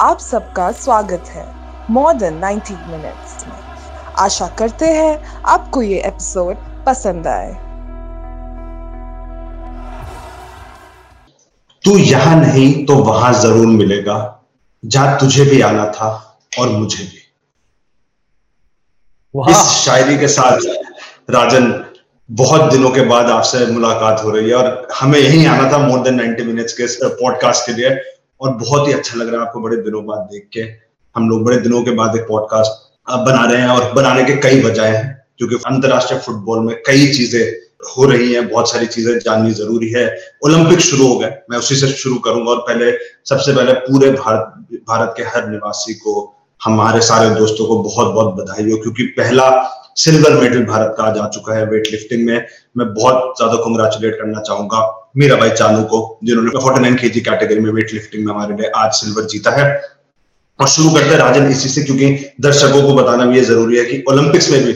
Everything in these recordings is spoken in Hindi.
आप सबका स्वागत है मोर देन 90 मिनट्स में। आशा करते हैं आपको ये एपिसोड पसंद आए। तू यहाँ नहीं तो वहाँ ज़रूर मिलेगा जहाँ तुझे भी आना था और मुझे भी। इस शायरी के साथ राजन बहुत दिनों के बाद आपसे मुलाकात हो रही है और हमें यही आना था मोर देन नाइनटी मिनट्स के पॉडकास्ट के लिए। और बहुत ही अच्छा लग रहा है आपको बड़े दिनों बाद देख के। हम लोग बड़े दिनों के बाद एक पॉडकास्ट बना रहे हैं और बनाने के कई वजह हैं क्योंकि अंतरराष्ट्रीय फुटबॉल में कई चीज़ें हो रही हैं, बहुत सारी चीज़ें जाननी ज़रूरी है। ओलंपिक शुरू हो गए, मैं उसी से शुरू करूँगा और पहले, सबसे पहले पूरे भारत भारत के हर निवासी को, हमारे सारे दोस्तों को बहुत बहुत बधाई हो, क्योंकि पहला सिल्वर मेडल भारत का आ जा चुका है वेट लिफ्टिंग में। मैं बहुत ज़्यादा कंग्रेचुलेट करना चाहूँगा मीरा भाई चानू को, जिन्होंने forty nine K G category में वेट लिफ्टिंग में हमारे लिए आज सिल्वर जीता है। और शुरू करते हैं राजन इसी से, क्योंकि दर्शकों को बताना भी ये ज़रूरी है कि ओलंपिक्स में भी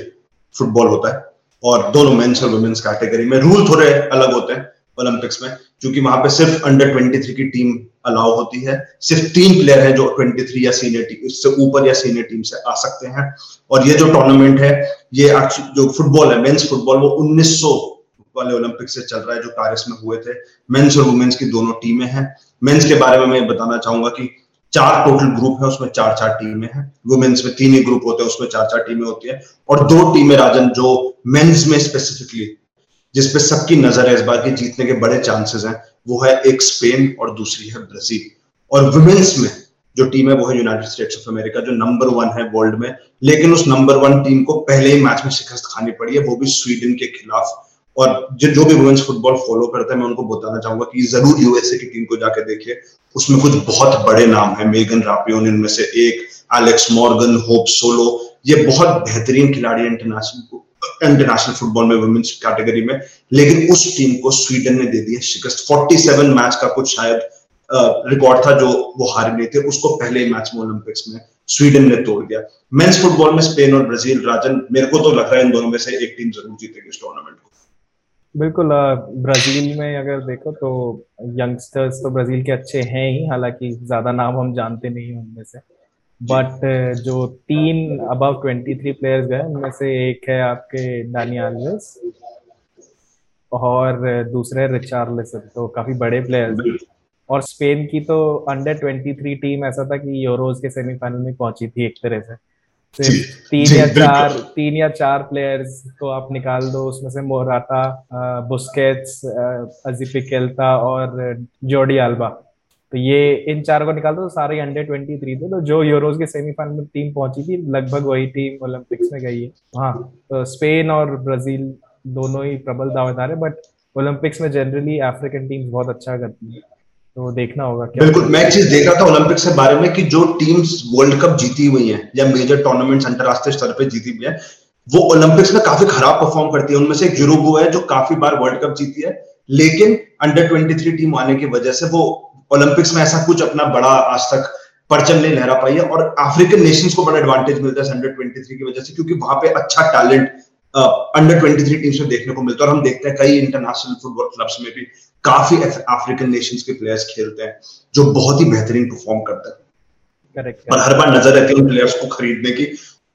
फुटबॉल होता है और दोनों मेंस और वुमेन्स कैटेगरी में रूल थोड़े अलग होते हैं ओलंपिक्स में, क्योंकि वहाँ पे सिर्फ़ अंडर 23 की टीम अलाउ होती है। सिर्फ़ तीन प्लेयर हैं जो 23 या सीनियर टीम इससे ऊपर या सीनियर टीम से आ सकते हैं। और ये जो टूर्नामेंट है, ये जो फुटबॉल है मेंस फुटबॉल वो 1900 वाले ओलंपिक से चल रहा है, जो पेरिस में हुए थे। मेंस और वुमेन्स की दोनों टीमें हैं। मेंस के बारे में मैं बताना चाहूँगा कि चार टोटल ग्रुप है, उसमें चार चार टीमें हैं। वुमेन्स में तीन ही ग्रुप होते हैं, उसमें चार चार टीमें होती है। और दो टीमें, राजन, जो मेंस में स्पेसिफिकली जिसपे सबकी नज़र है इस बार की, जीतने के बड़े चांसेस हैं, वो है एक स्पेन और दूसरी है ब्राज़ील और वुमेन्स में जो टीम है, वो है यूनाइटेड स्टेट्स ऑफ़ अमेरिका जो नंबर वन है वर्ल्ड में। लेकिन उस नंबर वन टीम को पहले ही मैच में शिकस्त खानी पड़ी है, वो भी स्वीडन के खिलाफ। और जो जो भी वुमेन्स फुटबॉल फॉलो करते हैं, मैं उनको बताना चाहूँगा कि ज़रूर यूएसए की टीम को जाके देखिए। उसमें कुछ बहुत बड़े नाम है मेगन रापियोन इनमें से एक एलेक्स मॉर्गन होप सोलो ये बहुत बेहतरीन खिलाड़ी इंटरनेशनल इंटरनेशनल फुटबॉल में वुमेन्स कैटेगरी में। लेकिन उस टीम को स्वीडन ने दे दिया शिकस्त। 47 मैच का कुछ शायद रिकॉर्ड था जो वो हारे नहीं थे। उसको पहले ही मैच में ओलंपिक्स में स्वीडन ने तोड़ दिया। मेंस फुटबॉल में स्पेन और ब्राज़ील राजन, मेरे को तो लग रहा है इन दोनों में से एक टीम ज़रूर जीतेगी इस टूर्नामेंट को। बिल्कुल ब्राज़ील में अगर देखो तो यंगस्टर्स तो ब्राज़ील के अच्छे हैं ही हालाँकि ज़्यादा नाम हम जानते नहीं उनमें से। बट जो तीन अबव ट्वेंटी थ्री प्लेयर्स हैं उनमें से एक है आपके डानी आलवेस और दूसरे रिचार्लिसन तो काफ़ी बड़े प्लेयर्स और स्पेन की तो अंडर ट्वेंटी थ्री टीम ऐसा था कि यूरोज के सेमीफाइनल में पहुँची थी एक तरह से। तीन या चार तीन या चार प्लेयर्स को आप निकाल दो उसमें से मोराटा बुस्केट्स अजीपिकेल्ता और जोडी आल्बा। तो ये इन चारों को निकाल दो तो सारे अंडर ट्वेंटी थ्री थे तो जो यूरोज के सेमीफाइनल में टीम पहुँची थी लगभग वही टीम ओलंपिक्स में गई है। हाँ तो स्पेन और ब्राज़ील दोनों ही प्रबल दावेदार है बट ओलंपिक्स में जनरली अफ्रीकन टीम्स बहुत अच्छा करती है। तो देखना होगा क्या बिल्कुल मैं एक चीज़ देख रहा था ओलंपिक्स के बारे में कि जो टीम्स वर्ल्ड कप जीती हुई हैं या मेजर टूर्नामेंट्स अंतरराष्ट्रीय स्तर पे जीती हुई है वो ओलंपिक्स में काफ़ी खराब परफॉर्म करती है। उनमें से एक यूरोगो है जो काफ़ी बार वर्ल्ड कप जीती है लेकिन अंडर 23 टीम आने की वजह से वो ओलंपिक्स में ऐसा कुछ अपना बड़ा आज तक परचम नहीं लहरा पाई है और अफ्रीकन नेशंस को बड़ा एडवांटेज मिलता है अंडर 23 की वजह से क्योंकि वहाँ पे अच्छा talent under twenty three teams में देखने को मिलता है। और हम देखते हैं कई इंटरनेशनल फुटबॉल क्लब्स में भी काफ़ी अफ्रीकन नेशंस के प्लेयर्स खेलते हैं जो बहुत ही बेहतरीन परफॉर्म करते हैं। और हर बार नज़र रहती है उन प्लेयर्स को खरीदने की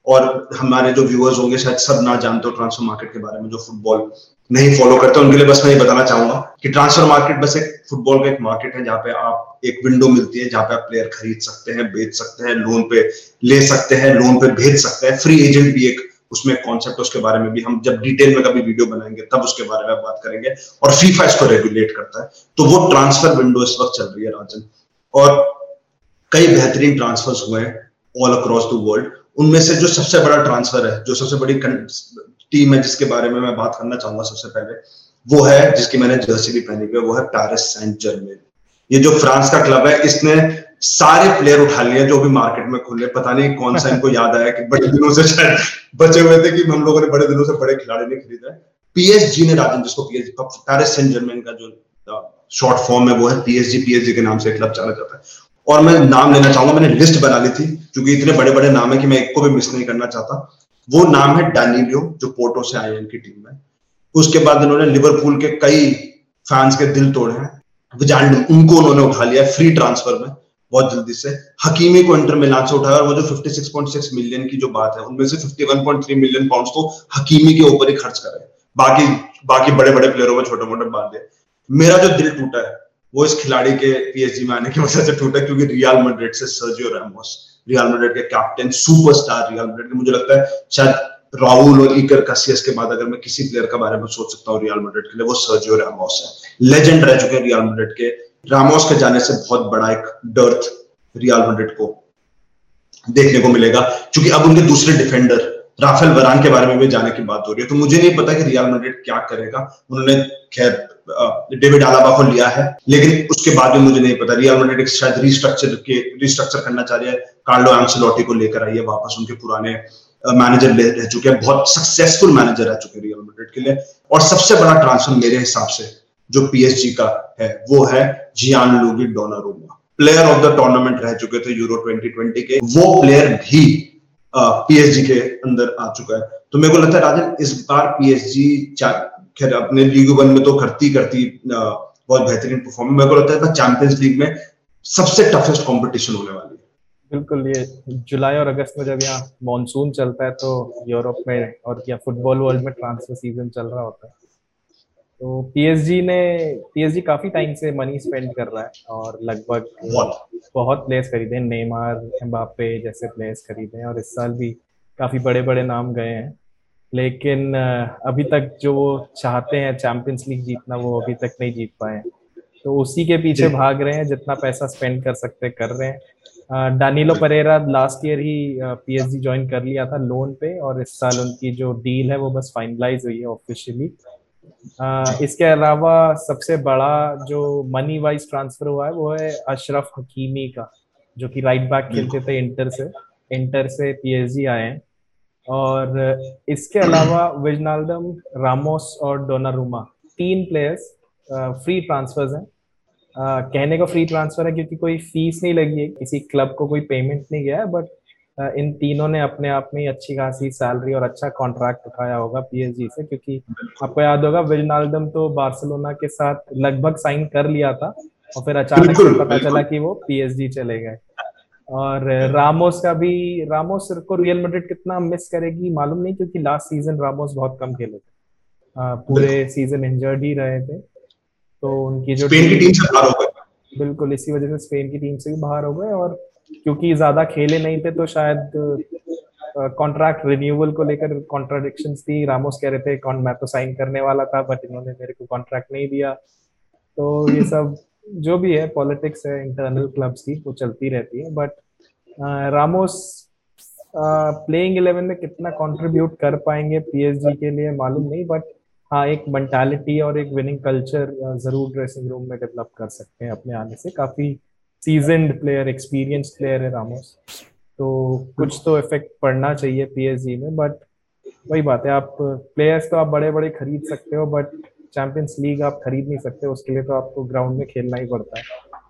और हमारे जो व्यूअर्स होंगे शायद सब ना जानते हो ट्रांसफ़र मार्केट के बारे में जो फुटबॉल नहीं फॉलो करते उनके लिए बस मैं ये बताना चाहूँगा कि ट्रांसफ़र मार्केट बस एक फुटबॉल का एक मार्केट है जहाँ पे आप एक विंडो मिलती है जहाँ पे आप प्लेयर खरीद सकते हैं बेच सकते हैं लोन पे ले सकते हैं लोन पे भेज सकते हैं फ्री एजेंट भी एक उसमें कॉन्सेप्ट उसके बारे में भी हम जब डिटेल में कभी वीडियो बनाएँगे, तब उसके बारे में बात करेंगे और फीफा इसको रेगुलेट करता है। तो वो ट्रांसफ़र विंडो इस वक्त चल रही है राजन। और कई बेहतरीन ट्रांसफर्स हुए हैं ऑल अक्रॉस द वर्ल्ड उनमें से जो सबसे बड़ा ट्रांसफ़र है, जो सबसे बड़ी टीम है जिसके बारे में मैं बात करना चाहूँगा सबसे पहले, वो है, जिसकी मैंने जर्सी भी पहनी हुई है, वो है पेरिस सेंट जर्मेन ये जो फ्रांस का क्लब है, इसने सारे प्लेयर उठा लिए जो भी मार्केट में खुले। पता नहीं कौन सा इनको याद आया कि बड़े दिनों से शायद बचे हुए थे कि हम लोगों ने बड़े दिनों से बड़े खिलाड़ी नहीं खरीदा। है पीएसजी ने राजन, जिसको पीएसजी पेरिस सेंट जर्मेन का जो शॉर्ट फॉर्म है वो है पीएसजी पीएसजी के नाम से क्लब चला जाता है। और मैं नाम लेना चाहूँगा, मैंने लिस्ट बना ली थी, क्योंकि इतने बड़े बड़े नाम है कि मैं एक को भी मिस नहीं करना चाहता। वो नाम है डानिलियो जो पोर्टो से आए इनकी टीम में। उसके बाद इन्होंने लिवरपूल के कई फैंस के दिल तोड़े हैं। उनको उन्होंने उठा लिया फ्री ट्रांसफ़र में। बहुत जल्दी से। हकीमी को इंटर मिलान से उठाया और वो जो 56.6 मिलियन की जो बात है, उनमें से 51.3 मिलियन पाउंड तो हकीमी के ऊपर ही खर्च करे बाकी बाकी बड़े बड़े प्लेयरों में छोटे मोटे बांधे मेरा जो दिल टूटा है, वो इस खिलाड़ी के पीएचडी में आने की वजह से टूटा क्योंकि रियल मैड्रिड से सर्जियो रैमोस रियल मैड्रिड के कैप्टन सुपरस्टार रियल मैड्रिड के। मुझे लगता है शायद राहुल और इकर कसियस के बाद अगर मैं किसी प्लेयर के बारे में सोच सकता हूँ रियल मैड्रिड के लिए, वो सर्जियो रैमोस है। लेजेंड रह चुके हैं रियल मैड्रिड के। रामोस के जाने से बहुत बड़ा एक डर्थ रियल मैड्रिड को देखने को मिलेगा, क्योंकि अब उनके दूसरे डिफेंडर राफेल वरान के बारे में भी जाने की बात हो रही है। तो मुझे नहीं पता कि रियल मैड्रिड क्या करेगा। उन्होंने खैर डेविड आलाबा को लिया है, लेकिन उसके बाद भी मुझे नहीं पता। रियल मैड्रिड शायद रिस्ट्रक्चर के रिस्ट्रक्चर करना चाह रही है। कार्लो एंसेलोटी को लेकर आई है वापस, उनके पुराने मैनेजर रह चुके हैं। बहुत सक्सेसफुल मैनेजर रह चुके हैं रियल मैड्रिड के लिए। और सबसे बड़ा ट्रांसफ़र मेरे हिसाब से जो पीएसजी का है, वो है Gianluigi Donnarumma player of the tournament रह चुके थे यूरो 2020 के. वो प्लेयर भी पीएसजी के अंदर आ चुका है. तो मेरे को लगता है राजन, इस बार पीएसजी खैर, अपने लीग वन में तो करती करती बहुत बेहतरीन परफॉर्मेंस मेरे को लगता है चैंपियंस लीग में सबसे टफेस्ट कंपटीशन होने वाली है. बिल्कुल, ये जुलाई और अगस्त में जब यहाँ मानसून चलता है तो यूरोप में और क्या फुटबॉल वर्ल्ड में ट्रांसफ़र सीज़न चल रहा होता है। तो पीएसजी ने पीएसजी काफ़ी टाइम से मनी स्पेंड कर रहा है और लगभग बहुत। प्लेयर्स खरीदे नेमार एम्बापे जैसे प्लेयर्स खरीदे हैं और इस साल भी काफ़ी बड़े बड़े नाम गए हैं। लेकिन अभी तक जो वो चाहते हैं चैंपियंस लीग जीतना वो अभी तक नहीं जीत पाए तो उसी के पीछे भाग रहे हैं जितना पैसा स्पेंड कर सकते कर रहे हैं। डानिलो परेरा लास्ट ईयर ही पीएसजी ज्वाइन कर लिया था लोन पे और इस साल उनकी जो डील है वो बस फाइनलाइज हुई है ऑफिशियली इसके अलावा सबसे बड़ा जो मनी वाइज ट्रांसफ़र हुआ है वो है अशरफ हकीमी का जो कि राइट बैक खेलते थे इंटर से इंटर से पीएसजी आए हैं। और इसके अलावा विजनाल्डम रामोस और डोनारूमा तीन प्लेयर्स फ्री ट्रांसफर्स हैं। कहने का फ्री ट्रांसफ़र है क्योंकि कोई फ़ीस नहीं लगी है किसी क्लब को कोई पेमेंट नहीं गया है बट इन तीनों ने अपने आप में अच्छी खासी सैलरी और अच्छा कॉन्ट्रैक्ट उठाया होगा पीएसजी से क्योंकि आपको याद होगा विजनाल्डम तो बार्सिलोना के साथ लगभग साइन कर लिया था और फिर अचानक से पता चला कि वो पीएसजी चले गए। और रामोस का भी रामोस को रियल मैड्रिड कितना मिस करेगी मालूम नहीं क्योंकि लास्ट सीज़न रामोस बहुत कम खेले थे। पूरे सीज़न इंजर्ड ही रहे थे। तो उनकी जो स्पेन की टीम से बाहर हो गए। बिल्कुल इसी वजह से स्पेन की टीम से भी बाहर हो गए और क्योंकि ज़्यादा खेले नहीं थे तो शायद कॉन्ट्रैक्ट रिन्यूअल को लेकर कॉन्ट्राडिक्शन थी। रामोस कह रहे थे, कौन मैं तो साइन करने वाला था बट इन्होंने मेरे को कॉन्ट्रैक्ट नहीं दिया। तो ये सब जो भी है पॉलिटिक्स है इंटरनल क्लब्स की, वो चलती रहती है। बट रामोस प्लेइंग इलेवन में कितना कंट्रीब्यूट कर पाएँगे पीएसजी के लिए मालूम नहीं बट हाँ एक मेंटालिटी और एक विनिंग कल्चर ज़रूर ड्रेसिंग रूम में डेवलप कर सकते हैं अपने आने से। काफ़ी सीजनड प्लेयर एक्सपीरियंस प्लेयर है रामोस तो कुछ तो इफ़ेक्ट पड़ना चाहिए पीएसजी में बट वही बात है आप प्लेयर्स तो आप बड़े बड़े खरीद सकते हो बट चैंपियंस लीग आप खरीद नहीं सकते उसके लिए तो आपको ग्राउंड में खेलना ही पड़ता है।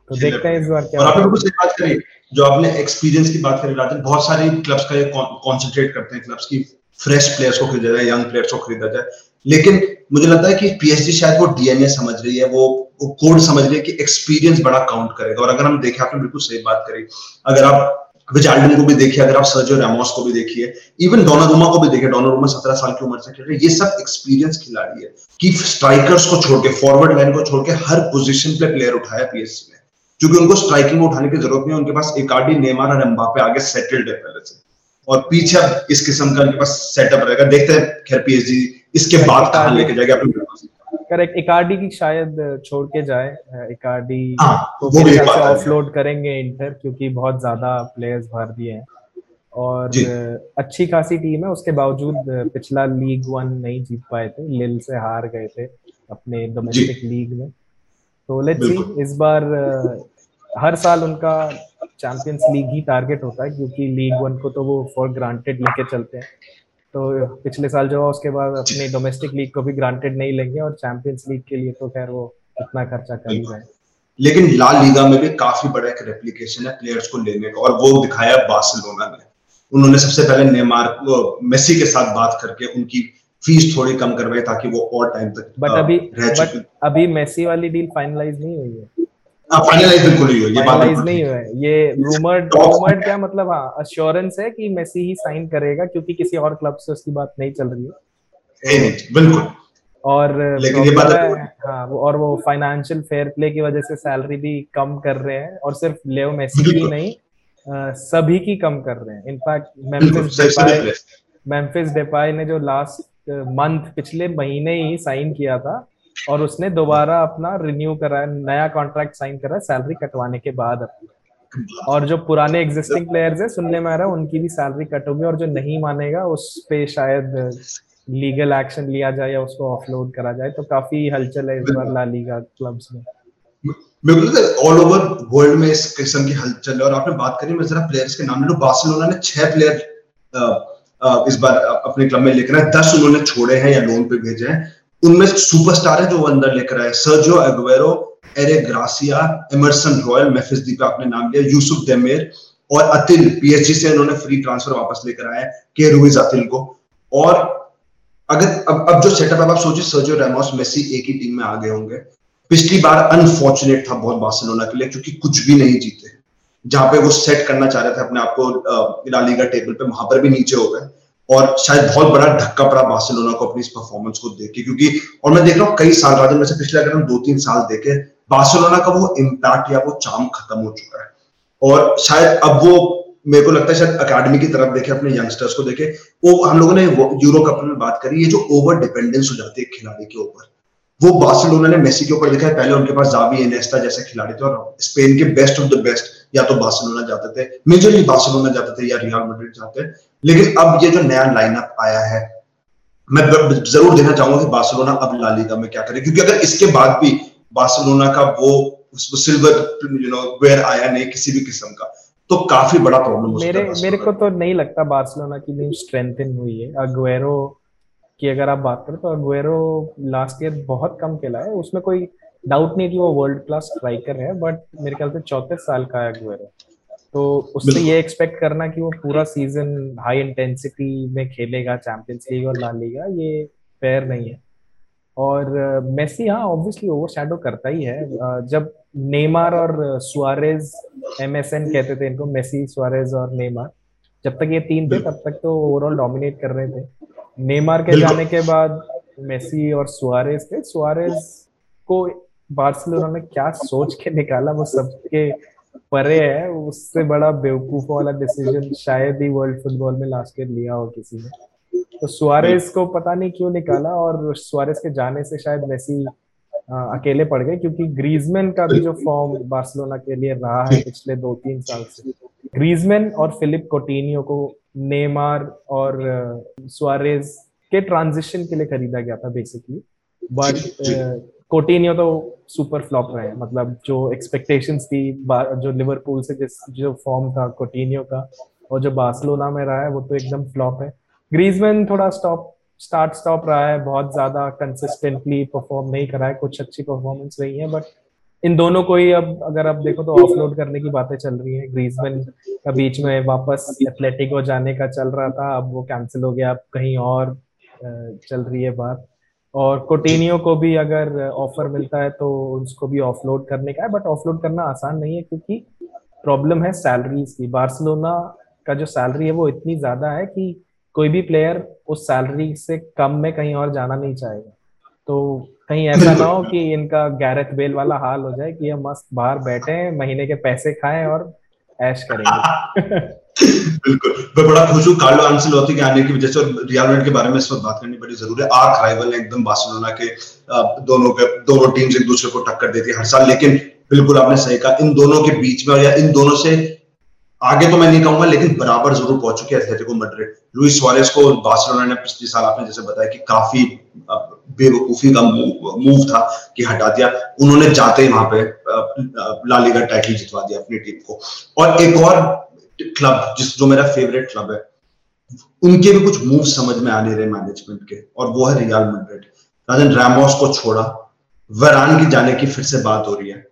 तो देखते हैं इस बार क्या आपने कुछ बात करी जो आपने एक्सपीरियंस की बात करी राजन बहुत सारी क्लब्स का ये कॉन्सेंट्रेट करते हैं क्लब्स की फ्रेश प्लेयर्स को खरीदा जाए यंग प्लेयर्स को खरीदा जाए। लेकिन मुझे लगता है कि पीएसजी शायद वो डीएनए समझ रही है वो वो कोड समझ रही कि एक्सपीरियंस बड़ा काउंट करेगा। और अगर हम देखें, आपने बिल्कुल सही बात करी। अगर आप विजाल्डन को भी देखिए, अगर आप सर्जो रेमोस को भी देखिए इवन डोनारुमा को भी देखिए डोनारुमा सत्रह साल की उम्र से खेल रहे ये सब एक्सपीरियंस खिलाड़ी है कि स्ट्राइकर्स को छोड़ के फॉरवर्ड लाइन को छोड़ के हर पोजीशन पे प्लेयर उठाया पीएससी ने। क्योंकि उनको स्ट्राइकिंग उठाने की ज़रूरत नहीं है, उनके पास एकाडी नेमार और एम्बापे आगे सेटल्ड है पहले से। और पीछे इस किस्म का उनके पास सेटअप रहेगा। देखते हैं, खैर पीएसजी इसके बाद कहाँ लेके जाएगा अपने करेक्ट इकार्डी की शायद छोड़ के जाए इकार्डी को मेरे ख्याल से ऑफलोड करेंगे इंटर क्योंकि बहुत ज़्यादा प्लेयर्स भर दिए हैं। और अच्छी खासी टीम है उसके बावजूद पिछला लीग वन नहीं जीत पाए थे लिल से हार गए थे अपने डोमेस्टिक लीग में। तो लेट्स सी इस बार हर साल उनका चैंपियंस लीग ही टारगेट होता है क्योंकि लीग वन को तो वो फॉर ग्रांटेड लेके चलते हैं। तो पिछले साल जो है उसके बाद अपनी डोमेस्टिक लीग को भी ग्रांटेड नहीं लेंगे और चैंपियंस लीग के लिए तो खैर वो इतना खर्चा कर ही रहे लेकिन लाल लीगा में भी काफ़ी बड़ा एक रेप्लिकेशन है प्लेयर्स को लेने का और वो दिखाया बार्सिलोना ने। उन्होंने सबसे पहले नेमार मेसी के साथ बात करके उनकी फ़ीस थोड़ी कम करवाई ताकि वो और टाइम तक बट अभी बट अभी मेसी वाली डील फाइनलाइज नहीं हुई है। फाइनलाइज हाँ, बिल्कुल नहीं फाइनलाइज नहीं हुआ ये रूमर्ड रूमर्ड क्या मतलब हाँ अश्योरेंस है कि मेसी ही साइन करेगा क्योंकि किसी और क्लब से उसकी बात नहीं चल रही है। बिल्कुल। और लेकिन ये बात हाँ और वो फाइनेंशियल फेयर प्ले की वजह से सैलरी भी कम कर रहे हैं और सिर्फ़ लेओ मेसी की नहीं सभी की कम कर रहे हैं। In fact Memphis Depay Memphis Depay ने जो लास्ट मंथ पिछले महीने ही साइन किया था और उसने दोबारा अपना रिन्यू करा, नया कॉन्ट्रैक्ट साइन करा सैलरी कटवाने के बाद और जो पुराने एग्जिस्टिंग प्लेयर्स है, सुनने में आ रहा है, उनकी भी सैलरी कट होगी और जो नहीं मानेगा, उस पे शायद लीगल एक्शन लिया जाए या उसको ऑफलोड करा जाए तो काफ़ी हलचल है इस बार ला लीगा क्लब्स में। ऑल ओवर वर्ल्ड में इस किस्म की हलचल है और आपने बात करी, मैं जरा प्लेयर्स के नाम ले बार्सिलोना ने छह प्लेयर इस बार अपने क्लब में लेकर दस उन्होंने छोड़े हैं या लोन पे भेजे हैं। उनमें सुपरस्टार है जो अंदर लेकर आए। Sergio Aguero Eric Garcia Emerson Royal Memphis आपने नाम लिया यूसुफ और अतिल पीएसजी से इन्होंने फ्री ट्रांसफ़र वापस लेकर के रुइज अतिल को। और अगर, अब अब जो सेटअप आप सोचिए सर्जियो रेमोस मेसी एक ही टीम में आ गए होंगे। पिछली बार अनफॉर्चुनेट था बहुत बार्सिलोना के लिए, क्योंकि कुछ भी नहीं जीते। जहाँ पे वो सेट करना चाह रहे थे अपने आप को लालीगा टेबल पे, वहाँ पर भी नीचे हो गए। और शायद बहुत बड़ा धक्का पड़ा बार्सिलोना को अपनी इस परफॉर्मेंस को देख के, क्योंकि, और मैं देख रहा हूँ कई साल बाद में से पिछले अगर हम दो तीन साल देखे, बार्सिलोना का वो इम्पैक्ट या वो चाम खत्म हो चुका है। और शायद अब वो, मेरे को लगता है शायद अकेडमी की तरफ़ देखे, अपने यंगस्टर्स को देखे, वो, हम लोगों ने यूरो कप में बात करी, ये जो ओवर डिपेंडेंस हो जाती है खिलाड़ी के ऊपर। वो बार्सिलोना ने मेसी के ऊपर देखा है, पहले उनके पास जावी इनेस्टा जैसे खिलाड़ी थे, और स्पेन के बेस्ट ऑफ़ द बेस्ट या तो बार्सिलोना जाते थे, मेजरली बार्सिलोना जाते थे या रियल मैड्रिड जाते लेकिन अब ये जो नया लाइनअप आया है मैं ज़रूर देखना चाहूँगा कि बार्सिलोना अब लालीगा में क्या करे क्योंकि अगर इसके बाद भी बार्सिलोना का वो सिल्वर यू नो वेयर आया नहीं किसी भी किस्म का तो काफ़ी बड़ा प्रॉब्लम मेरे मेरे को तो नहीं लगता बार्सिलोना की टीम स्ट्रेंथन हुई है। अग्वेरो की अगर आप बात करें तो अग्वेरो लास्ट ईयर बहुत कम खेला है उसमें कोई डाउट नहीं कि वो वर्ल्ड क्लास स्ट्राइकर है बट मेरे ख्याल से चौतीस साल का है अग्वेरो तो उससे ये एक्सपेक्ट करना कि वो पूरा सीज़न हाई इंटेंसिटी में खेलेगा चैंपियंस लीग और ला लीगा ये फेयर नहीं है। और मेसी हाँ ऑब्वियसली ओवर शेडो करता ही है। जब नेमार और सुआरेज एमएसएन कहते थे इनको मेसी सुआरेज और नेमार जब तक ये तीन थे तब तक तो ओवरऑल डोमिनेट कर रहे थे। नेमार के जाने के बाद मेसी और सुआरेज थे। सुआरेज को बार्सिलोना में क्या सोच के निकाला वो सबके परे है, उससे बड़ा बेवकूफ़ वाला डिसीज़न शायद ही वर्ल्ड फुटबॉल में लास्ट ईयर लिया हो किसी ने। तो सुआरेस को पता नहीं क्यों निकाला और सुआरेस के जाने से शायद मेसी अकेले पड़ गए, क्योंकि ग्रीजमैन का भी जो फॉर्म बार्सिलोना के लिए रहा है पिछले दो तीन साल से। ग्रीजमैन और फिलिप कोटिनियो को नेमार और सुआरेज के ट्रांजिशन के लिए खरीदा गया था बेसिकली बट कोटिनियो तो सुपर फ्लॉप रहे मतलब जो एक्सपेक्टेशंस थी जो लिवरपूल से जिस, जो फॉर्म था कोटिनियो का, और जो बार्सिलोना में रहा है, वो तो एकदम फ्लॉप है। ग्रीजमैन थोड़ा स्टॉप स्टार्ट स्टॉप रहा है, बहुत ज़्यादा कंसिस्टेंटली परफॉर्म नहीं करा है, कुछ अच्छी परफॉर्मेंस रही है बट इन दोनों को ही अब, अगर आप देखो तो ऑफलोड करने की बातें चल रही है। ग्रीजमैन का बीच में वापस एथलेटिको जाने का चल रहा था, अब वो कैंसिल हो गया, अब कहीं और चल रही है बात। और कोटिनियो को भी अगर ऑफ़र मिलता है तो उसको भी ऑफलोड करने का है बट ऑफलोड करना आसान नहीं है क्योंकि प्रॉब्लम है सैलरीज की। बार्सिलोना का जो सैलरी है वो इतनी ज़्यादा है कि कोई भी प्लेयर उस सैलरी से कम में कहीं और जाना नहीं चाहेगा। तो कहीं ऐसा ना हो कि इनका गैरेथ बेल वाला हाल हो जाए कि हम मस्त बाहर बैठे महीने के पैसे खाएँ और ऐश करेंगे। बिल्कुल। मैं बड़ा खुश हूँ। कार्लो आंसलोती के आने की वजह से और रियल मैड्रिड के बारे में इस वक्त बात करनी बड़ी ज़रूरी है। आर्क राइवल है एकदम बार्सिलोना के दोनों के दोनों टीम्स एक दूसरे को टक्कर देती है हर साल। लेकिन बिल्कुल आपने सही कहा, इन दोनों के बीच में और या इन दोनों से आगे तो मैं नहीं कहूँगा, लेकिन बराबर ज़रूर पहुँच चुके एथलेटिको मैड्रिड लुइस सुआरेज को बार्सिलोना ने पिछले साल आपने जैसे बताया कि काफ़ी बेवकूफ़ी का मूव था कि हटा दिया। उन्होंने जाते ही वहाँ पे लालीगा टाइटल जितवा दिया अपनी टीम को। और एक और क्लब जिस, जो मेरा फेवरेट क्लब है, उनके भी कुछ मूव समझ में आ नहीं रहे मैनेजमेंट के, और वो है रियल मैड्रिड राजन रैमोस को छोड़ा, वरान की जाने की फिर से बात हो रही है।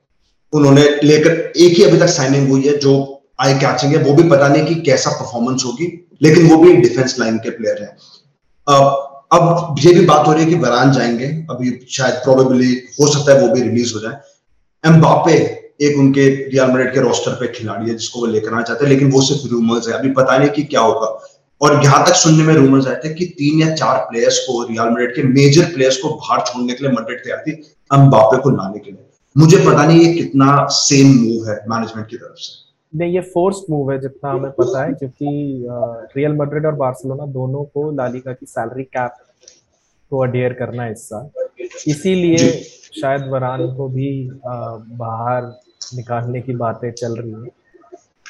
उन्होंने लेकर एक ही अभी तक साइनिंग हुई है, जो आई कैचिंग है वो भी पता नहीं कि कैसा परफॉर्मेंस होगी, लेकिन वो भी डिफेंस लाइन के प्लेयर है। अब अब ये भी बात हो रही है कि वरान जाएँगे, अभी शायद प्रोबेबली हो सकता है वो भी रिलीज़ हो जाए। एम्बापे एक उनके रियल मेडिट के रोस्टर पे खिलाड़ी है जिसको वो लेकर आना चाहते हैं लेकिन वो सिर्फ़ रूमर्स है। अभी पता नहीं कि क्या होगा। और यहाँ तक सुनने में रूमर्स आए थे कि तीन या चार प्लेयर्स को रियल मेडिट के मेजर प्लेयर्स को बाहर छोड़ने के लिए मड्रिड तैयार थी हम बापे को लाने के लिए। मुझे पता नहीं ये कितना सेम मूव है मैनेजमेंट की तरफ़ से। नहीं ये फोर्स मूव है जितना हमें पता है क्योंकि रियल मड्रिड और बार्सिलोना दोनों को लालिगा की सैलरी कैप को अडियर करना है इस साल। इसीलिए शायद वरान को भी बाहर निकालने की बातें चल रही हैं।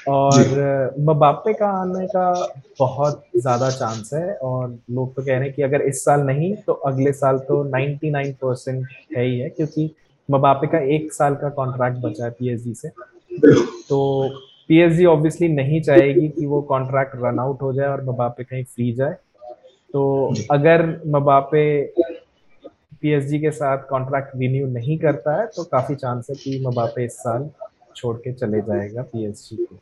और मबापे का आने का बहुत ज़्यादा चांस है और लोग तो कह रहे हैं कि अगर इस साल नहीं तो अगले साल तो 99 परसेंट है ही है क्योंकि मबापे का एक साल का कॉन्ट्रैक्ट बचा है पीएसजी से। तो पीएसजी ऑब्वियसली नहीं चाहेगी कि वो कॉन्ट्रैक्ट रन आउट हो जाए और मबापे कहीं फ्री जाए। तो अगर मबापे पीएसजी के साथ कॉन्ट्रैक्ट रिन्यू नहीं करता है तो काफ़ी चांस है कि मबापे इस साल छोड़ के चले जाएगा पीएसजी को।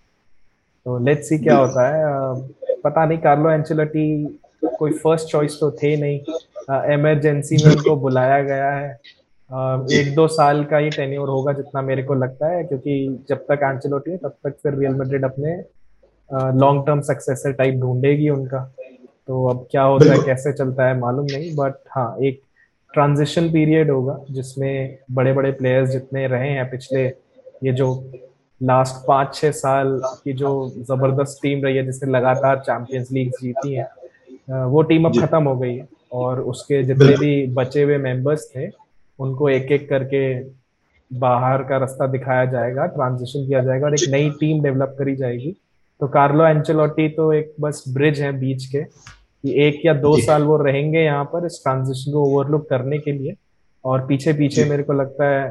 तो लेट्स सी क्या होता है। पता नहीं कार्लो एंचेलोटी कोई फ़र्स्ट चॉइस तो थे नहीं। इमरजेंसी में उनको बुलाया गया है। एक दो साल का ही टेन्योर होगा जितना मेरे को लगता है क्योंकि जब तक एंचेलोटी है तब तक फिर रियल मैड्रिड अपने लॉन्ग टर्म सक्सेसर टाइप ढूंढेगी उनका। तो अब क्या होता है कैसे चलता है मालूम नहीं बट हाँ एक ट्रांजिशन पीरियड होगा जिसमें बड़े बड़े प्लेयर्स जितने रहे हैं पिछले ये जो लास्ट पाँच छः साल की जो ज़बरदस्त टीम रही है जिसने लगातार चैंपियंस लीग जीती है वो टीम अब खत्म हो गई है। और उसके जितने भी बचे हुए मेंबर्स थे उनको एक एक करके बाहर का रास्ता दिखाया जाएगा ट्रांजिशन किया जाएगा और एक नई टीम डेवलप करी जाएगी। तो कार्लो एंचेलोटी तो एक बस ब्रिज है बीच के। कि एक या दो साल वो रहेंगे यहाँ पर इस ट्रांजिशन को ओवरलुक करने के लिए। और पीछे पीछे मेरे को लगता है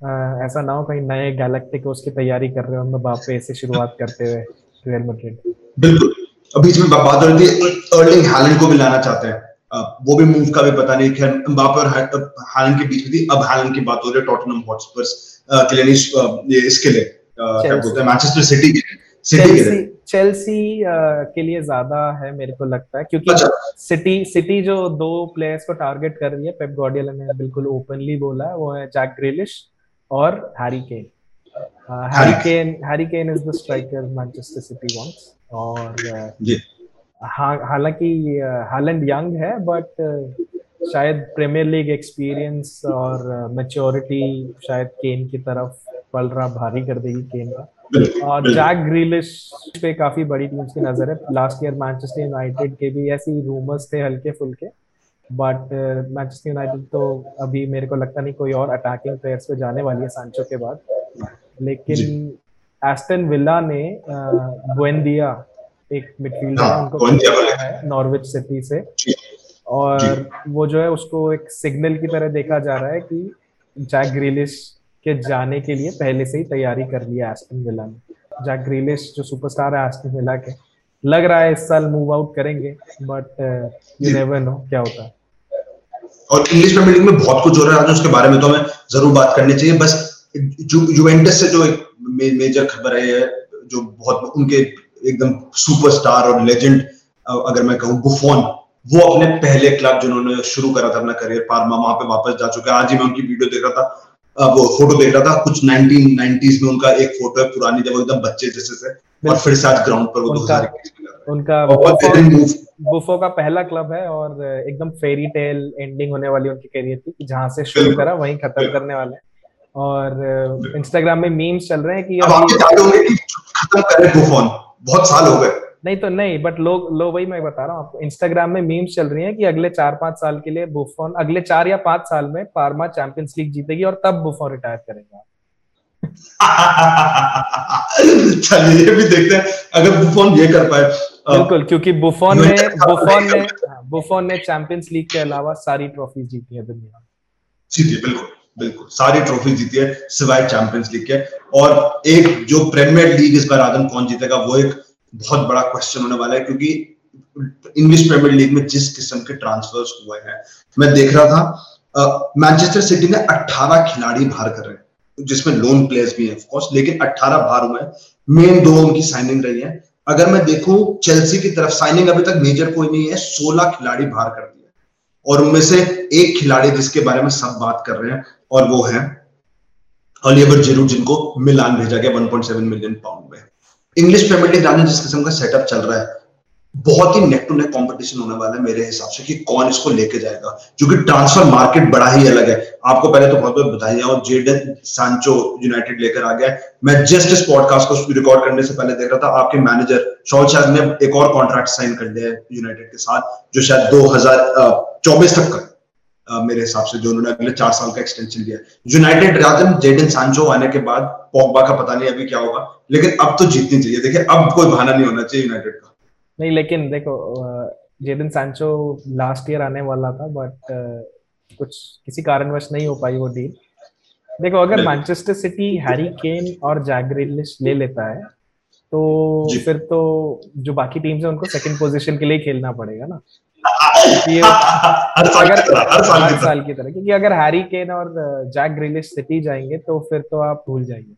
आ, ऐसा ना हो कहीं नए गैलेक्टिक उसकी तैयारी कर रहे हो हम बापे से शुरुआत करते हुए रियल मैड्रिड बिल्कुल। अब बीच में बात हो रही थी अर्लिंग हैलेंड को भी लाना चाहते हैं। वो भी मूव का भी पता नहीं खैर बापे और हैलेंड के बीच में थी अब हैलेंड की बात हो रही है टॉटनहम हॉटस्पर्स के लिए इसके लिए क्या बोलते हैं मैनचेस्टर सिटी के सिटी के लिए। चेल्सी के लिए ज़्यादा है मेरे को लगता है क्योंकि अच्छा। सिटी सिटी जो दो प्लेयर्स को टारगेट कर रही है पेप गॉर्डियला ने बिल्कुल ओपनली बोला है वो है जैक ग्रेलिश और Harry Kane Harry Kane Harry Kane is the striker Manchester City wants और uh, हालाँकि हालैंड यंग है बट uh, शायद प्रीमियर लीग एक्सपीरियंस और मेच्योरिटी uh, शायद केन की तरफ़ पल रहा भारी कर देगी केन का। जैक ग्रीलिश पे काफ़ी बड़ी टीम्स की नज़र है। लास्ट ईयर मैनचेस्टर यूनाइटेड के भी ऐसी रूमर्स थे हल्के फुल्के। बट मैनचेस्टर यूनाइटेड तो अभी मेरे को लगता नहीं कोई और अटैकिंग प्लेयर्स पे जाने वाली है सांचो के बाद। लेकिन एस्टन विला ने बुएंदिया uh, एक मिडफील्डर हाँ, उनको है नॉर्विच सिटी से। और वो जो है उसको एक सिग्नल की तरह देखा जा रहा है कि जैक ग्रीलिश के जाने के लिए पहले से ही तैयारी कर लिया एस्टन विला ने। जैक ग्रीलिश जो सुपरस्टार है एस्टन विला के लग रहा है इस साल मूव आउट करेंगे बट यू नेवर नो क्या होता है। और इंग्लिश प्रीमियर लीग में बहुत कुछ हो रहा है आज उसके बारे में तो हमें ज़रूर बात करनी चाहिए। बस जुवेंटस से जो एक मे, मेजर खबर है जो बहुत उनके एकदम सुपरस्टार और लेजेंड अगर मैं कहूँ बुफोन वो अपने पहले क्लब जिन्होंने शुरू करा था अपना करियर पारमा वहाँ पे वापस जा चुके हैं। आज ही मैं उनकी वीडियो देख रहा था। वो फ़ोटो देख रहा था कुछ 1990s में उनका एक फ़ोटो है पुरानी जब एकदम बच्चे जैसे से और फिर से आज ग्राउंड पर वो दो हज़ार उनका बुफो का पहला क्लब है और एकदम फेरी टेल एंडिंग होने वाली उनकी करियर थी कि जहाँ से शुरू करा वहीं खत्म करने वाले और इंस्टाग्राम में मीम्स चल रहे हैं कि अभी खत्म करे बुफोन बहुत साल हो गए। नहीं तो नहीं बट लोग लो वही मैं बता रहा हूँ आपको इंस्टाग्राम में मीम्स चल रही हैं कि अगले चार पाँच साल के लिए बुफोन अगले चार या पाँच साल में पार्मा चैंपियंस लीग जीतेगी और तब बुफोन रिटायर करेगा। चलिए ये भी देखते हैं अगर बुफोन ये कर पाए। बिल्कुल क्योंकि बुफोन ने बुफोन ने बुफोन ने चैंपियंस लीग के अलावा सारी ट्रॉफी जीती है दुनिया जीती है बिल्कुल बिल्कुल सारी ट्रॉफी जीती है सिवाय चैंपियंस लीग के। और एक जो प्रीमियर लीग इस बार आदम कौन जीतेगा वो एक बहुत बड़ा क्वेश्चन होने वाला है, क्योंकि इंग्लिश प्रीमियर लीग में जिस किस्म के ट्रांसफर्स हुए हैं, मैं देख रहा था मैनचेस्टर सिटी ने 18 खिलाड़ी बाहर कर रहे हैं, जिसमें लोन प्लेयर्स भी हैं ऑफकोर्स लेकिन 18 बाहर हुए हैं। मेन दो उनकी साइनिंग रही है। अगर मैं देखूँ चेल्सी की तरफ़ साइनिंग अभी तक मेजर कोई नहीं है 16 खिलाड़ी बाहर कर दिए और उनमें से एक खिलाड़ी जिसके बारे में सब बात कर रहे हैं, और वो है ओलिवर जिरू जिनको मिलान भेजा गया 1.7 मिलियन पाउंड में। इंग्लिश प्रीमियर लीग जिस किस्म का सेटअप चल रहा है, बहुत ही नेक टू नेक कंपटीशन होने वाला है मेरे हिसाब से कि कौन इसको लेके जाएगा। क्योंकि ट्रांसफ़र मार्केट बड़ा ही अलग है। आपको पहले तो बहुत बहुत बधाई और जेडन सांचो यूनाइटेड लेकर आ गया मैं जस्ट इस पॉडकास्ट को रिकॉर्ड करने से पहले देख रहा था, आपके मैनेजर शौल शाह ने एक और कॉन्ट्रैक्ट साइन कर दिया है यूनाइटेड के साथ, जो शायद दो हज़ार चौबीस तक का। मेरे हिसाब से जो उन्होंने अगले चार साल का एक्सटेंशन दिया। यूनाइटेड राजन जेडन सांचो आने के बाद पोगबा का पता नहीं अभी क्या होगा लेकिन अब तो जीतनी चाहिए। देखिए अब कोई बहाना नहीं होना चाहिए यूनाइटेड का। नहीं लेकिन देखो जेडन सैंचो लास्ट ईयर आने वाला था बट कुछ किसी कारणवश नहीं हो पाई वो डील देखो अगर मैनचेस्टर सिटी हैरी केन और जैक ले लेता है तो फिर तो जो बाकी टीम्स है उनको सेकंड पोजीशन के लिए खेलना पड़ेगा ना। हर साल अगर की तरह, हर साल हर की साल की तरह क्योंकि अगर हैरी केन और जैक ग्रिलिश सिटी जाएँगे तो फिर तो आप भूल जाएँगे।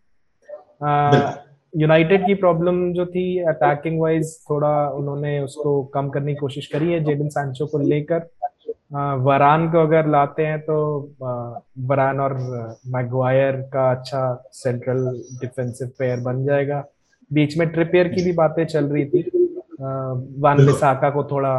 यूनाइटेड की प्रॉब्लम जो थी अटैकिंग वाइज थोड़ा उन्होंने उसको कम करने की कोशिश करी है जेडन सैंचो को लेकर। वरान को अगर लाते हैं तो वरान और मैगवायर का अच्छा सेंट्रल डिफेंसिव प्लेयर बन जाएगा। बीच में ट्रिपियर की भी बातें चल रही थी। वन बिसाका को थोड़ा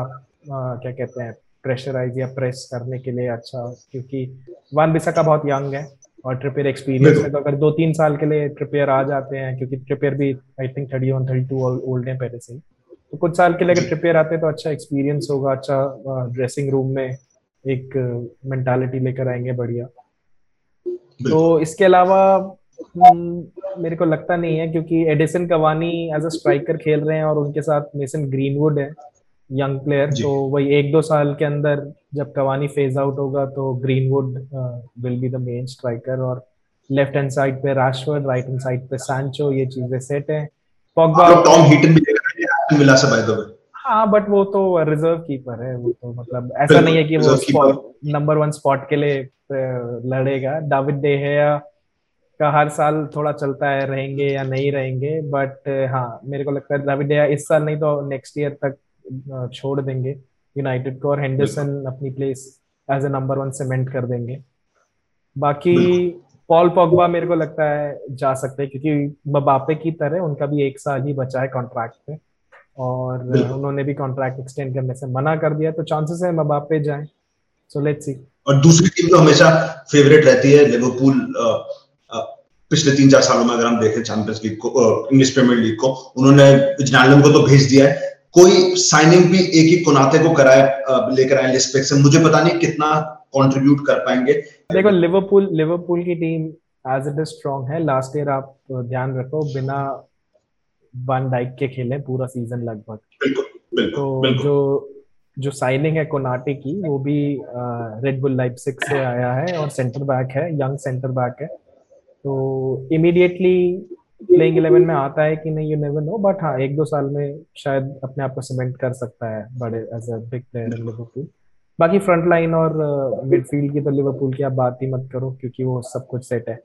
क्या कहते हैं प्रेशराइज या प्रेस करने के लिए अच्छा क्योंकि वन बिसाका बहुत यंग है और ट्रिपियर एक्सपीरियंस है तो अगर दो तीन साल के लिए ट्रिपियर आ जाते हैं क्योंकि ट्रिपियर भी I think thirty one thirty two old है पहले से तो कुछ साल के लिए अगर ट्रिपियर आते हैं तो अच्छा एक्सपीरियंस होगा अच्छा ड्रेसिंग रूम में एक मेंटालिटी लेकर आएँगे बढ़िया। तो इसके अलावा मेरे को लगता नहीं है क्योंकि Edinson Cavani as a striker खेल रहे हैं और उनके साथ मेसन ग्रीनवुड है। यंग प्लेयर तो वही एक दो साल के अंदर जब कवानी फ़ेज़ आउट होगा तो Greenwood will be the main striker और लेफ़्ट हैंड साइड पे राशवर्ड राइट हैंड साइड पे सैंचो ये चीज़ें सेट है। पॉगबा टॉम हीटन भी मिला से बाय द वे हाँ बट वो तो रिज़र्व कीपर है वो तो मतलब ऐसा नहीं है कि वो नंबर वन स्पॉट के लिए लड़ेगा। दाविद देहेया का हर साल थोड़ा चलता है रहेंगे या नहीं रहेंगे बट हाँ मेरे को लगता है दाविद देहेया इस साल नहीं तो नेक्स्ट ईयर तक छोड़ देंगे। यूनाइटेड को और हेंडरसन अपनी place as a number one cement कर देंगे। बाकी पॉल पॉगबा मेरे को लगता है जा सकते हैं क्योंकि मबापे की तरह उनका भी एक साल ही बचा है कॉन्ट्रैक्ट पे। और उन्होंने भी कॉन्ट्रैक्ट एक्सटेंड करने से मना कर दिया तो चांसेस है मबापे जाए। सो लेट्स सी और दूसरी टीम तो हमेशा फेवरेट रहती है लिवरपूल पिछले तीन चार सालों में अगर हम देखें चैंपियंस लीग को इंग्लिश प्रीमियर लीग को उन्होंने विजनालम को तो भेज दिया है। कोई साइनिंग भी एक ही कोनाते को कराए लेकर आए लिस्पेक से मुझे पता नहीं कितना कंट्रीब्यूट कर पाएँगे। देखो लिवरपूल लिवरपूल की team as it is strong है। लास्ट ईयर आप ध्यान रखो बिना वन डाइक के खेले पूरा सीज़न लगभग। बिल्कुल बिल्कुल तो बिल्कुल। जो जो साइनिंग है कोनाटे की वो भी रेड बुल लाइप्सिक से आया है और सेंटर बैक है यंग सेंटर बैक है। तो इमीडिएटली प्लेइंग इलेवन में आता है कि नहीं यू नेवर नो बट हाँ एक दो साल में शायद अपने आप को सीमेंट कर सकता है बड़े as a big player in Liverpool बाकी फ्रंट लाइन और मिडफील्ड uh, की तो लिवरपूल की आप बात ही मत करो क्योंकि वो सब कुछ सेट है।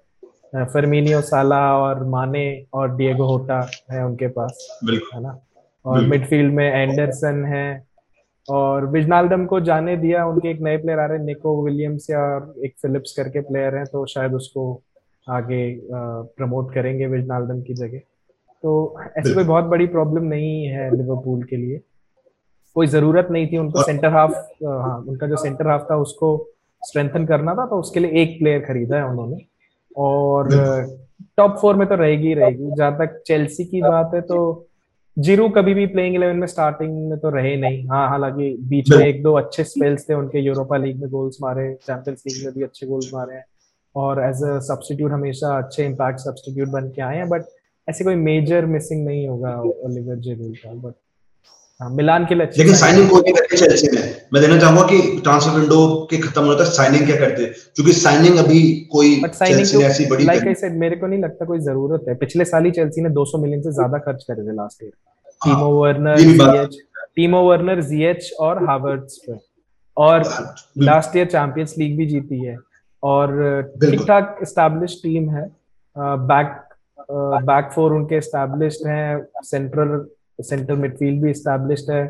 फर्मिनियो साला और माने और डिएगो होटा है उनके पास है ना? और मिडफील्ड में एंडरसन है और विजनाल्डम को जाने दिया उनके एक नए प्लेयर आ रहे हैं निको विलियम्स या एक फिलिप्स करके प्लेयर हैं तो शायद उसको आगे प्रमोट करेंगे विजनाल्डम की जगह। तो ऐसी कोई बहुत बड़ी प्रॉब्लम नहीं है लिवरपूल के लिए। कोई ज़रूरत नहीं थी उनको सेंटर हाफ़ हाँ उनका जो सेंटर हाफ़ था उसको स्ट्रेंथन करना था तो उसके लिए एक प्लेयर खरीदा है उन्होंने। और टॉप फोर में तो रहेगी रहेगी। जहाँ तक चेल्सी की बात है तो जीरू कभी भी प्लेइंग इलेवन में स्टार्टिंग में तो रहे नहीं। हाँ हालाँकि बीच में एक दो अच्छे स्पेल्स थे उनके यूरोपा लीग में गोल्स मारे चैंपियंस लीग में भी अच्छे गोल्स मारे हैं। और एज अ सब्सटीट्यूट हमेशा अच्छे इम्पैक्ट सब्सटीट्यूट बन के आए हैं बट ऐसे कोई मेजर मिसिंग नहीं होगा ओलिवर जेरूल का बट हाँ मिलान के लिए लेकिन साइनिंग कोई नहीं करती चेल्सी में मैं देना चाहूँगा कि ट्रांसफ़र विंडो के खत्म होने तक साइनिंग क्या करते क्योंकि साइनिंग अभी कोई चेल्सी ने ऐसी बड़ी लाइक आई सेड मेरे को नहीं लगता कोई ज़रूरत है। पिछले साल ही चेल्सी ने 200 मिलियन से ज़्यादा खर्च करे थे last year Timo Werner Ziyech Timo Werner Ziyech और हावर्ड्स पे। और लास्ट ईयर चैंपियंस लीग भी जीती है। और ठीक ठाक स्टैब्लिश टीम है। बैक बैक फोर उनके एस्टेब्लिश्ड हैं। सेंट्रल सेंटर मिडफील्ड भी एस्टेब्लिश्ड है।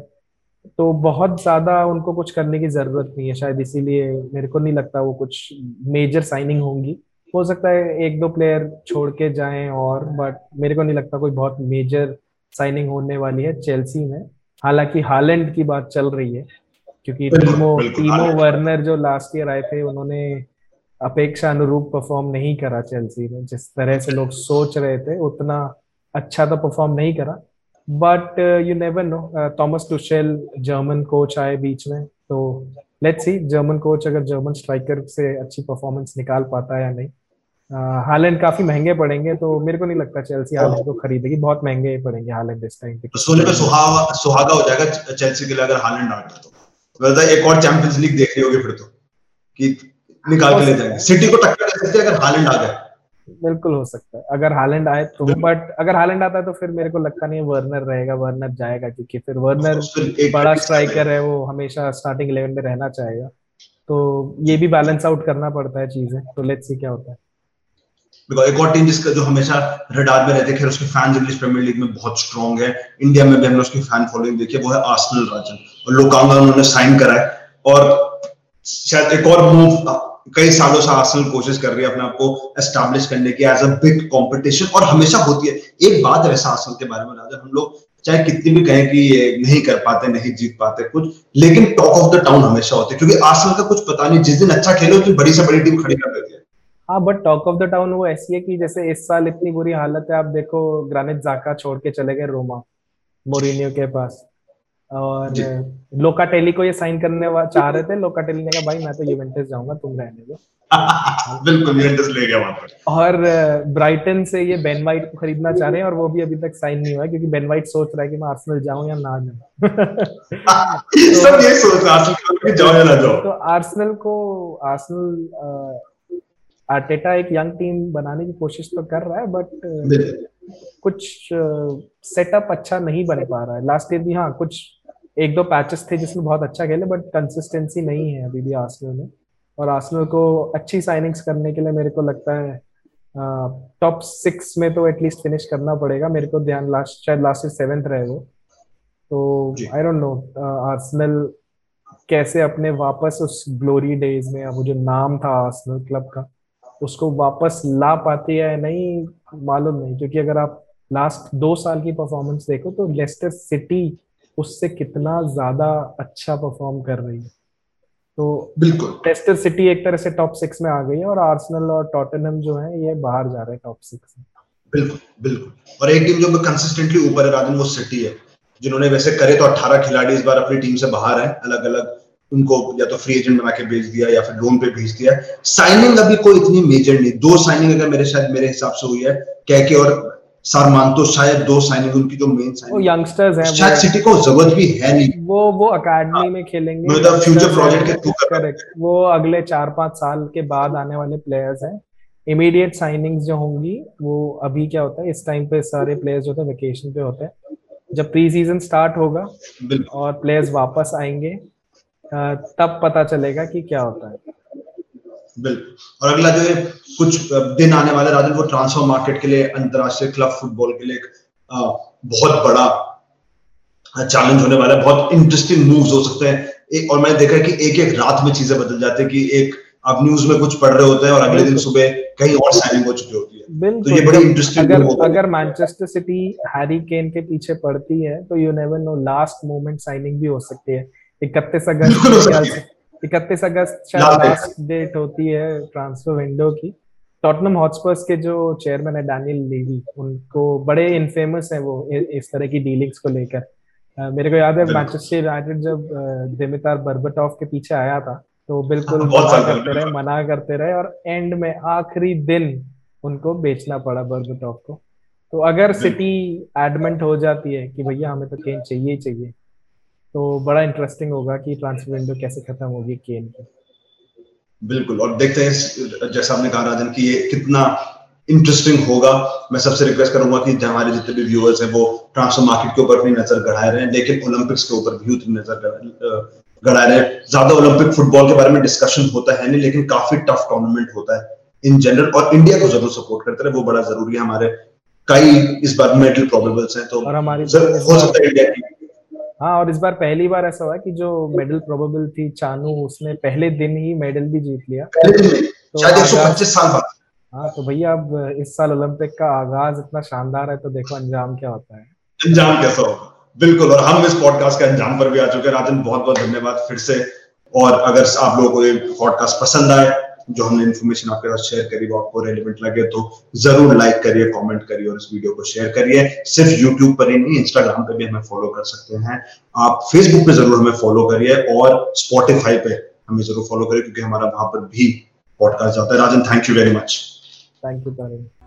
तो बहुत ज़्यादा उनको कुछ करने की ज़रूरत नहीं है शायद इसीलिए मेरे को नहीं लगता वो कुछ मेजर साइनिंग होंगी। हो सकता है एक दो प्लेयर छोड़ के जाएँ और बट मेरे को नहीं लगता कोई बहुत मेजर साइनिंग होने वाली है चेल्सी में। हालाँकि हालैंड की बात चल रही है क्योंकि टीमो टीमो वर्नर जो लास्ट ईयर आए थे उन्होंने अपेक्षा अनुरूप परफॉर्म नहीं करा चेल्सी में जिस तरह से लोग सोच रहे थे उतना अच्छा तो परफॉर्म नहीं करा। But you never know Thomas Tuchel German coach आए बीच में तो लेट्स सी जर्मन कोच अगर जर्मन स्ट्राइकर से अच्छी परफॉर्मेंस निकाल पाता है या नहीं। हालैंड uh, काफ़ी महँगे पड़ेंगे तो मेरे को नहीं लगता चेल्सी हालैंड को खरीदेगी। बहुत महँगे पड़ेंगे हालैंड इस टाइम पे। सोने पे सुहागा सुहागा हो जाएगा चेल्सी के लिए अगर हालैंड आ गया तो एक और चैंपियंस लीग देख रही होगी फिर तो कि निकाल के ले जाएँगे। सिटी को टक्कर दे सकते अगर हालैंड आ गया बिल्कुल हो सकता है। अगर हालैंड आए तो बट अगर हालैंड आता है तो फिर मेरे को लगता नहीं वर्नर रहेगा वर्नर जाएगा क्योंकि फिर वर्नर बड़ा स्ट्राइकर है। वो हमेशा स्टार्टिंग इलेवन में रहना चाहेगा। तो ये भी बैलेंस आउट करना पड़ता है चीज़ें। तो लेट्स सी क्या होता है। एक और टीम जिसका जो हमेशा रडार में रहते खैर उसके फैंस इंग्लिश प्रीमियर लीग में बहुत स्ट्रॉन्ग है। इंडिया में भी हमने उसकी फ़ैन फॉलोइंग देखी है वो है आर्सेनल राजन। और लोकांगा उन्होंने साइन करा है। और शायद एक और मूव कई सालों से आर्सेनल कोशिश कर रही है अपने आप को एस्टैब्लिश करने की एज अ बिग कंपटीशन और हमेशा होती है। एक बात है वैसे आर्सेनल के बारे में, राजा, हम लोग चाहे कितनी भी कहें कि ये नहीं कर पाते, नहीं जीत पाते कुछ, लेकिन टॉक ऑफ़ द टाउन हमेशा होते हैं, क्योंकि आर्सेनल का कुछ पता नहीं, जिस दिन अच्छा खेलो तो बड़ी से बड़ी टीम खड़ी कर देती है। हाँ but talk of the town वो ऐसी है कि जैसे इस साल इतनी बुरी हालत है, आप देखो ग्रानिट जाका छोड़ के चले गए रोमा मोरिनियो के पास। और लोकाटेली को ये साइन करने चाह रहे थे लोकाटेली ने कहा भाई मैं तो यूवेंटस जाऊँगा तुम रहने दो। बिल्कुल यूवेंटस ले गया वहाँ पर। और ब्राइटन से ये बेन वाइट को खरीदना चाह रहे हैं और वो भी अभी तक साइन नहीं हुआ है क्योंकि बेन वाइट सोच रहा है कि मैं आर्सेनल जाऊँ या ना जाऊँ। सब ये सोच रहा है जाओ या ना जाओ। तो आर्सेनल को आर्सेनल आर्टेटा एक यंग टीम बनाने की कोशिश तो कर रहा है बट कुछ सेटअप अच्छा नहीं बन पा रहा है। लास्ट ईयर भी हाँ कुछ एक दो पैचेस थे जिसमें बहुत अच्छा खेले बट कंसिस्टेंसी नहीं है अभी भी आर्सेनल में। और आर्सेनल को अच्छी साइनिंग्स करने के लिए मेरे को लगता है टॉप सिक्स में तो एटलीस्ट फिनिश करना पड़ेगा। मेरे को ध्यान लास्ट शायद लास्ट ईयर सेवेंथ रहे वो। तो आई डोंट नो आर्सेनल कैसे अपने वापस उस ग्लोरी डेज़ में वो जो नाम था आर्सेनल क्लब का उसको वापस ला पाती है नहीं मालूम नहीं। क्योंकि अगर आप लास्ट दो साल की परफॉर्मेंस देखो तो लेस्टर सिटी उससे कितना ज़्यादा अच्छा परफॉर्म कर रही है। तो बिल्कुल। टेस्टर सिटी एक तरह से टॉप सिक्स में आ गई है और आर्सेनल और टॉटनहम जो है ये बाहर जा रहे हैं टॉप सिक्स में। बिल्कुल बिल्कुल। और एक टीम जो कंसिस्टेंटली ऊपर है राजन वो सिटी है जिन्होंने वैसे करे तो 18 खिलाड़ी इस बार अपनी टीम से बाहर है अलग अलग उनको या तो फ्री एजेंट बना के भेज दिया या फिर लोन पे भेज दिया। साइनिंग अभी कोई इतनी मेजर नहीं दो साइनिंग अगर मेरे शायद मेरे हिसाब से हुई है कह के और सारमान तो शायद दो साइनिंग उनकी जो मेन साइनिंग वो यंगस्टर्स हैं शायद सिटी को ज़रूरत भी है नहीं। वो वो एकेडमी में खेलेंगे। मतलब फ्यूचर प्रोजेक्ट के थ्रू करेक्ट वो अगले चार पाँच साल के बाद आने वाले प्लेयर्स हैं। इमीडिएट साइनिंग्स जो होंगी वो अभी क्या होता है इस टाइम पे सारे प्लेयर्स जो होते हैं वेकेशन पे होते हैं। जब प्री सीज़न स्टार्ट होगा और प्लेयर्स वापस आएँगे तब पता चलेगा कि क्या होता है। बिल्कुल और अगला जो है कुछ दिन आने वाले राजन वो ट्रांसफ़र मार्केट के लिए अंतरराष्ट्रीय क्लब फुटबॉल के लिए एक बहुत बड़ा चैलेंज होने वाला है। बहुत इंटरेस्टिंग मूव्स हो सकते हैं। एक और मैंने देखा है कि एक एक रात में चीज़ें बदल जाती है कि एक आप न्यूज़ में कुछ पढ़ रहे होते हैं और अगले दिन सुबह कहीं और साइनिंग हो चुकी होती है। तो ये बड़ी इंटरेस्टिंग अगर अगर मैनचेस्टर सिटी हैरी केन के पीछे पड़ती है तो you never know last moment signing भी हो सकती है। इकतीस अगस्त इकतीस अगस्त शायद लास्ट डेट होती है ट्रांसफ़र विंडो की। टॉटनम हॉटस्पर्स के जो चेयरमैन है डैनियल लेवी उनको बड़े इनफेमस है वो इस तरह की डीलिंग्स को लेकर। uh, मेरे को याद है मैनचेस्टर यूनाइटेड जब दिमितार बर्बटॉफ के पीछे आया था तो बिल्कुल मना करते रहे मना करते रहे और एंड में आखिरी दिन उनको बेचना पड़ा बर्बटॉफ को। तो अगर सिटी एडमेंट हो जाती है कि भैया हमें तो केन चाहिए ही चाहिए तो बड़ा इंटरेस्टिंग होगा कि ट्रांसफ़र विंडो कैसे खत्म होगी केन की। बिल्कुल और देखते हैं जैसा आपने कहा राजन कि ये कितना इंटरेस्टिंग होगा। मैं सबसे रिक्वेस्ट करूँगा कि हमारे जितने भी व्यूअर्स हैं वो ट्रांसफ़र मार्केट के ऊपर अपनी नज़र गढ़ाए रहे हैं लेकिन ओलंपिक्स के ऊपर भी उतनी नज़र गढ़ाए रहे। ज़्यादा ओलंपिक फुटबॉल के बारे में डिस्कशन होता है नहीं लेकिन काफ़ी टफ टूर्नामेंट होता है इन जनरल और इंडिया को ज़रूर सपोर्ट करते रहे वो बड़ा ज़रूरी है। हमारे कई इस बार मेडल प्रोबेबल्स हैं तो हो सकता है इंडिया की हाँ और इस बार पहली बार ऐसा हुआ कि जो मेडल प्रोबेबल थी चानू उसने पहले दिन ही मेडल भी जीत लिया। तो शायद साल बाद। हाँ तो भैया अब इस साल ओलंपिक का आगाज़ इतना शानदार है तो देखो अंजाम क्या होता है। अंजाम कैसा होगा? बिल्कुल और हम इस पॉडकास्ट के अंजाम पर भी आ चुके हैं। राजन बहुत बहुत धन्यवाद फिर से। और अगर आप लोगों को ये पॉडकास्ट पसंद आए जो हमने इन्फॉर्मेशन आपके साथ शेयर करी वो आपको रेलिवेंट लगे तो ज़रूर लाइक करिए कमेंट करिए और इस वीडियो को शेयर करिए। सिर्फ़ यूट्यूब पर ही नहीं इंस्टाग्राम पर भी हमें फॉलो कर सकते हैं। आप फेसबुक पे ज़रूर हमें फॉलो करिए और स्पॉटिफाई पे हमें ज़रूर फॉलो करिए, क्योंकि हमारा वहाँ पर भी पॉडकास्ट जाता है। Rajan thank you very much thank you